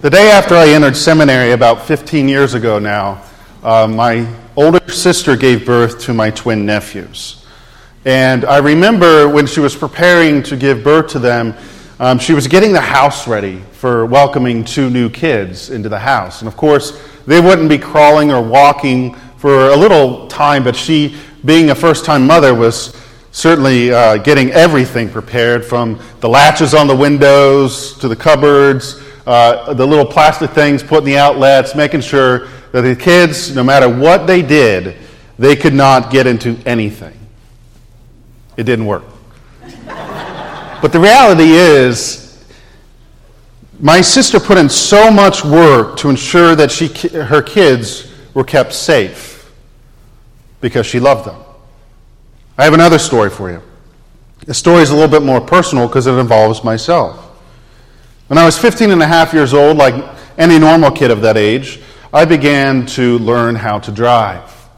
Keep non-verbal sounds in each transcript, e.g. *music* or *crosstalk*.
The day after I entered seminary, about 15 years ago now, uh, my older sister gave birth to my twin nephews. And I remember when she was preparing to give birth to them, um, she was getting the house ready for welcoming two new kids into the house. And of course, they wouldn't be crawling or walking for a little time, but she, being a first time mother, was certainly uh, getting everything prepared from the latches on the windows to the cupboards uh, the little plastic things, put in the outlets, making sure that the kids, no matter what they did, they could not get into anything. It didn't work. but the reality is, my sister put in so much work to ensure that she, her kids were kept safe because she loved them. I have another story for you. The story is a little bit more personal because it involves myself. When I was 15 and a half years old, like any normal kid of that age, I began to learn how to drive.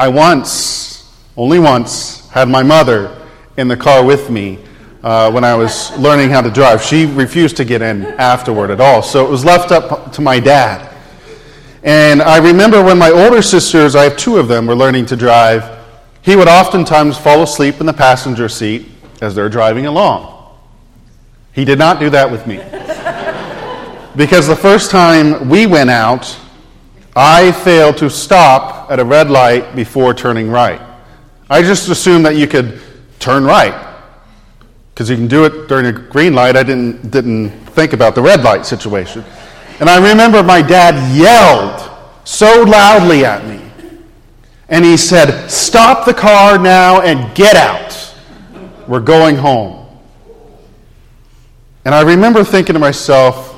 I once, only once, had my mother in the car with me uh, when I was learning how to drive. She refused to get in afterward at all, so it was left up to my dad. And I remember when my older sisters, I have two of them, were learning to drive, he would oftentimes fall asleep in the passenger seat as they're driving along. He did not do that with me. because the first time we went out, I failed to stop at a red light before turning right. I just assumed that you could turn right because you can do it during a green light. I didn't, didn't think about the red light situation. And I remember my dad yelled so loudly at me. And he said, Stop the car now and get out. We're going home. And I remember thinking to myself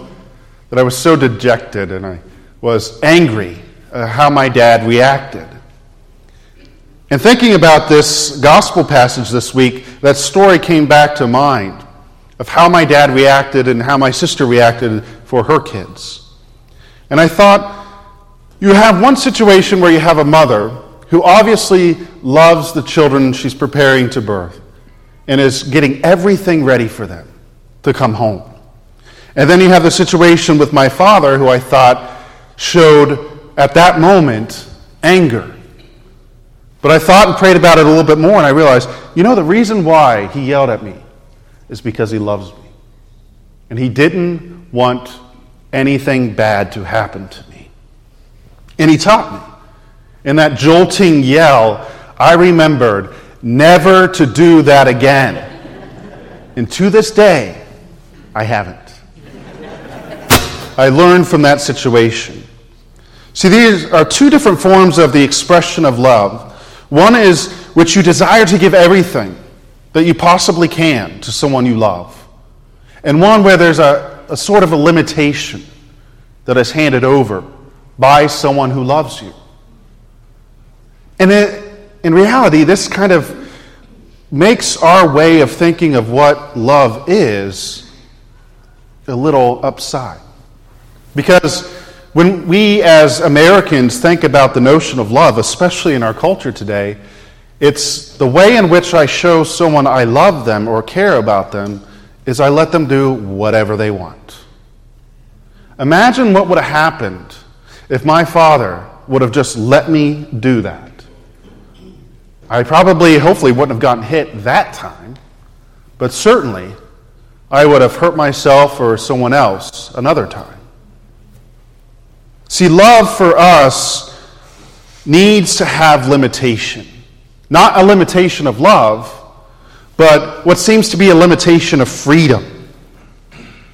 that I was so dejected and I was angry at how my dad reacted. And thinking about this gospel passage this week, that story came back to mind of how my dad reacted and how my sister reacted for her kids. And I thought, you have one situation where you have a mother who obviously loves the children she's preparing to birth and is getting everything ready for them to come home. And then you have the situation with my father, who I thought showed at that moment anger. But I thought and prayed about it a little bit more, and I realized, you know, the reason why he yelled at me is because he loves me. And he didn't want anything bad to happen to me. And he taught me. In that jolting yell, I remembered never to do that again. And to this day, I haven't. I learned from that situation. See, these are two different forms of the expression of love. One is which you desire to give everything that you possibly can to someone you love, and one where there's a, a sort of a limitation that is handed over by someone who loves you. And it, in reality, this kind of makes our way of thinking of what love is a little upside. Because when we as Americans think about the notion of love, especially in our culture today, it's the way in which I show someone I love them or care about them is I let them do whatever they want. Imagine what would have happened if my father would have just let me do that. I probably, hopefully, wouldn't have gotten hit that time, but certainly I would have hurt myself or someone else another time. See, love for us needs to have limitation. Not a limitation of love, but what seems to be a limitation of freedom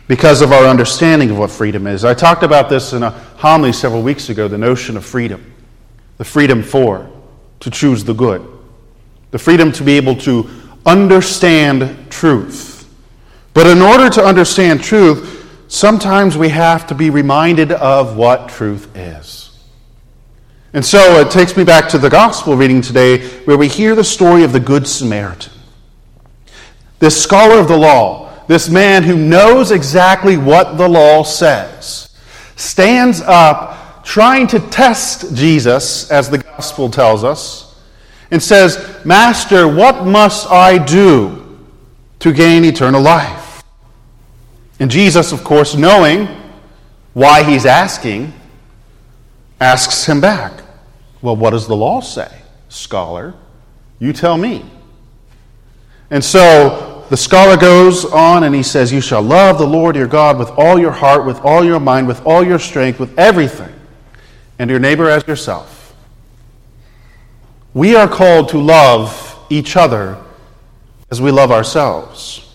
because of our understanding of what freedom is. I talked about this in a homily several weeks ago the notion of freedom. The freedom for, to choose the good. The freedom to be able to understand truth but in order to understand truth, sometimes we have to be reminded of what truth is. And so it takes me back to the gospel reading today, where we hear the story of the Good Samaritan. This scholar of the law, this man who knows exactly what the law says, stands up trying to test Jesus, as the gospel tells us, and says, Master, what must I do to gain eternal life? And Jesus, of course, knowing why he's asking, asks him back, Well, what does the law say, scholar? You tell me. And so the scholar goes on and he says, You shall love the Lord your God with all your heart, with all your mind, with all your strength, with everything, and your neighbor as yourself. We are called to love each other as we love ourselves.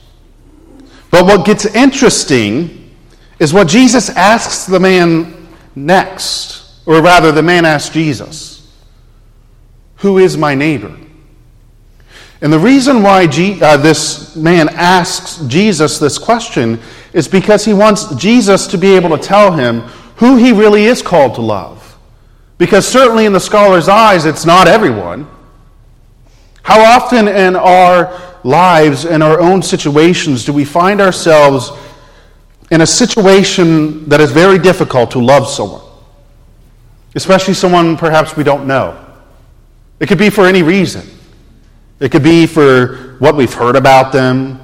But what gets interesting is what Jesus asks the man next, or rather, the man asks Jesus, Who is my neighbor? And the reason why G, uh, this man asks Jesus this question is because he wants Jesus to be able to tell him who he really is called to love. Because certainly in the scholar's eyes, it's not everyone. How often in our lives, in our own situations, do we find ourselves in a situation that is very difficult to love someone? Especially someone perhaps we don't know. It could be for any reason. It could be for what we've heard about them,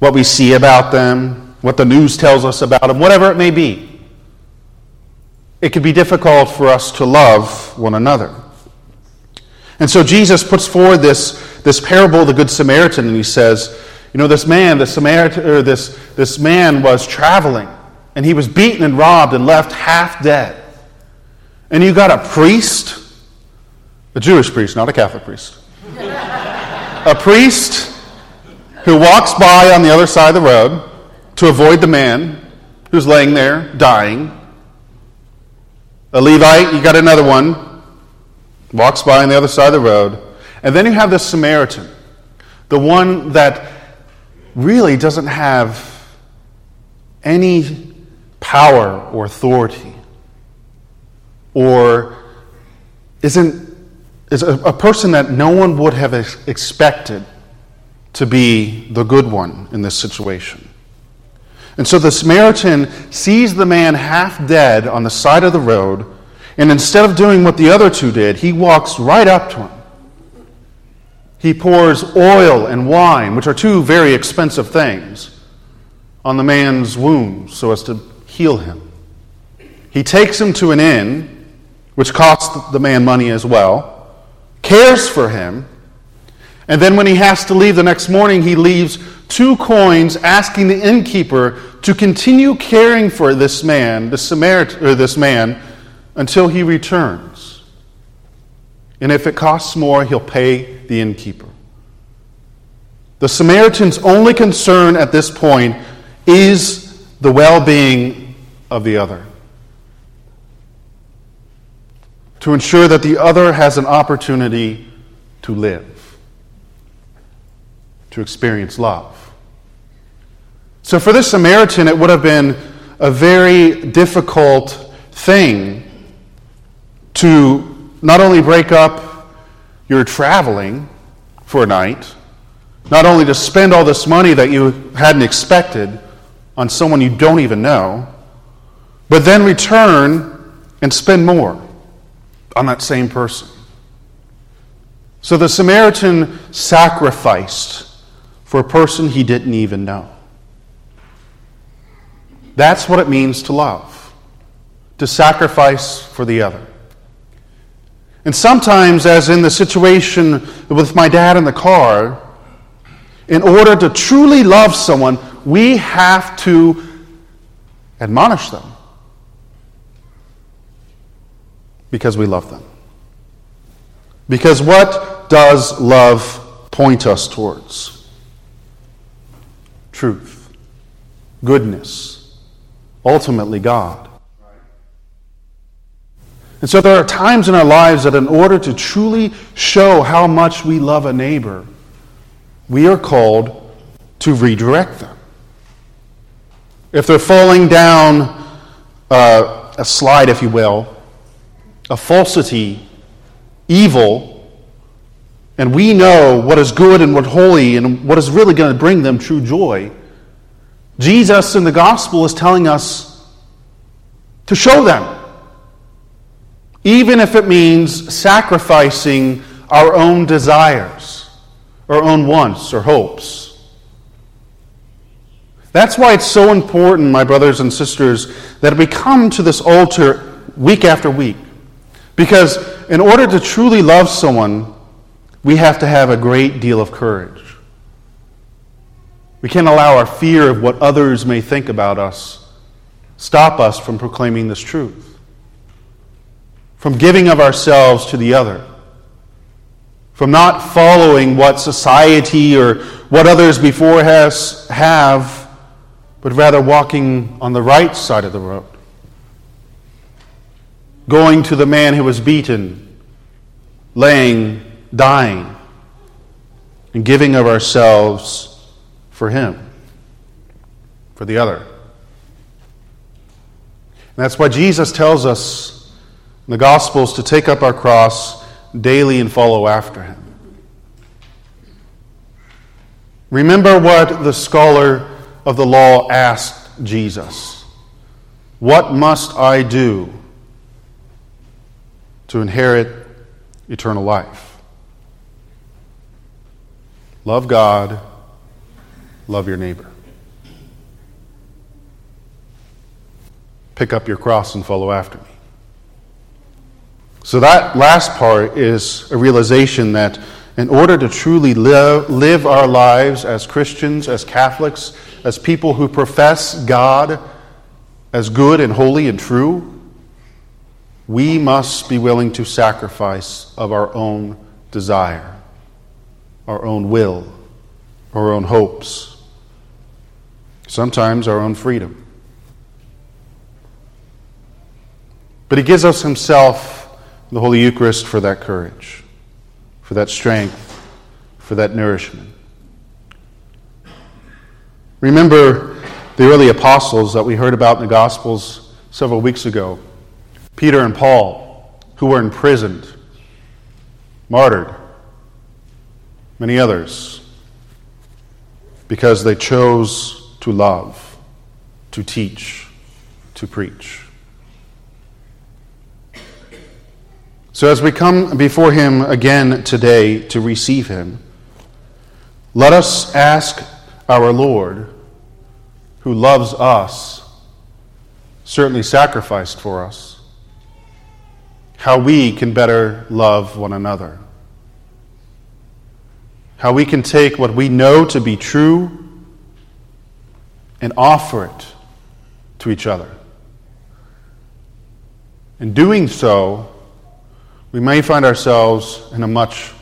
what we see about them, what the news tells us about them, whatever it may be. It could be difficult for us to love one another. And so Jesus puts forward this, this parable of the Good Samaritan, and he says, You know, this man, the Samaritan, or this, this man was traveling, and he was beaten and robbed and left half dead. And you got a priest, a Jewish priest, not a Catholic priest *laughs* a priest who walks by on the other side of the road to avoid the man who's laying there dying. A Levite, you got another one, walks by on the other side of the road. And then you have the Samaritan, the one that really doesn't have any power or authority or isn't is a, a person that no one would have ex- expected to be the good one in this situation. And so the Samaritan sees the man half dead on the side of the road, and instead of doing what the other two did, he walks right up to him. He pours oil and wine, which are two very expensive things, on the man's wounds so as to heal him. He takes him to an inn, which costs the man money as well cares for him. And then when he has to leave the next morning, he leaves two coins asking the innkeeper to continue caring for this man, the Samaritan, or this man, until he returns. And if it costs more, he'll pay the innkeeper. The Samaritan's only concern at this point is the well being of the other. to ensure that the other has an opportunity to live, to experience love. So for this Samaritan, it would have been a very difficult thing to not only break up your traveling for a night, not only to spend all this money that you hadn't expected on someone you don't even know, but then return and spend more on that same person. So the Samaritan sacrificed for a person he didn't even know. That's what it means to love, to sacrifice for the other. And sometimes, as in the situation with my dad in the car, in order to truly love someone, we have to admonish them. Because we love them. Because what does love point us towards? Truth, goodness, ultimately God. And so there are times in our lives that, in order to truly show how much we love a neighbor, we are called to redirect them. If they're falling down uh, a slide, if you will, a falsity, evil, and we know what is good and what holy and what is really going to bring them true joy. Jesus in the gospel is telling us to show them, even if it means sacrificing our own desires, our own wants or hopes. That's why it's so important, my brothers and sisters, that we come to this altar week after week. Because in order to truly love someone, we have to have a great deal of courage. We can't allow our fear of what others may think about us stop us from proclaiming this truth, from giving of ourselves to the other, from not following what society or what others before us have, but rather walking on the right side of the road. Going to the man who was beaten, laying, dying, and giving of ourselves for him, for the other. And that's why Jesus tells us the Gospels to take up our cross daily and follow after him. Remember what the scholar of the law asked Jesus What must I do to inherit eternal life? Love God, love your neighbor. pick up your cross and follow after me. So, that last part is a realization that in order to truly live, live our lives as Christians, as Catholics, as people who profess God as good and holy and true, we must be willing to sacrifice of our own desire, our own will, our own hopes, sometimes our own freedom. But He gives us Himself, the Holy Eucharist, for that courage, for that strength, for that nourishment. Remember the early apostles that we heard about in the Gospels several weeks ago Peter and Paul, who were imprisoned, martyred, many others, because they chose to love, to teach, to preach. So, as we come before Him again today to receive Him, let us ask our Lord, who loves us, certainly sacrificed for us, how we can better love one another. How we can take what we know to be true and offer it to each other. In doing so, we may find ourselves in a much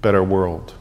better world.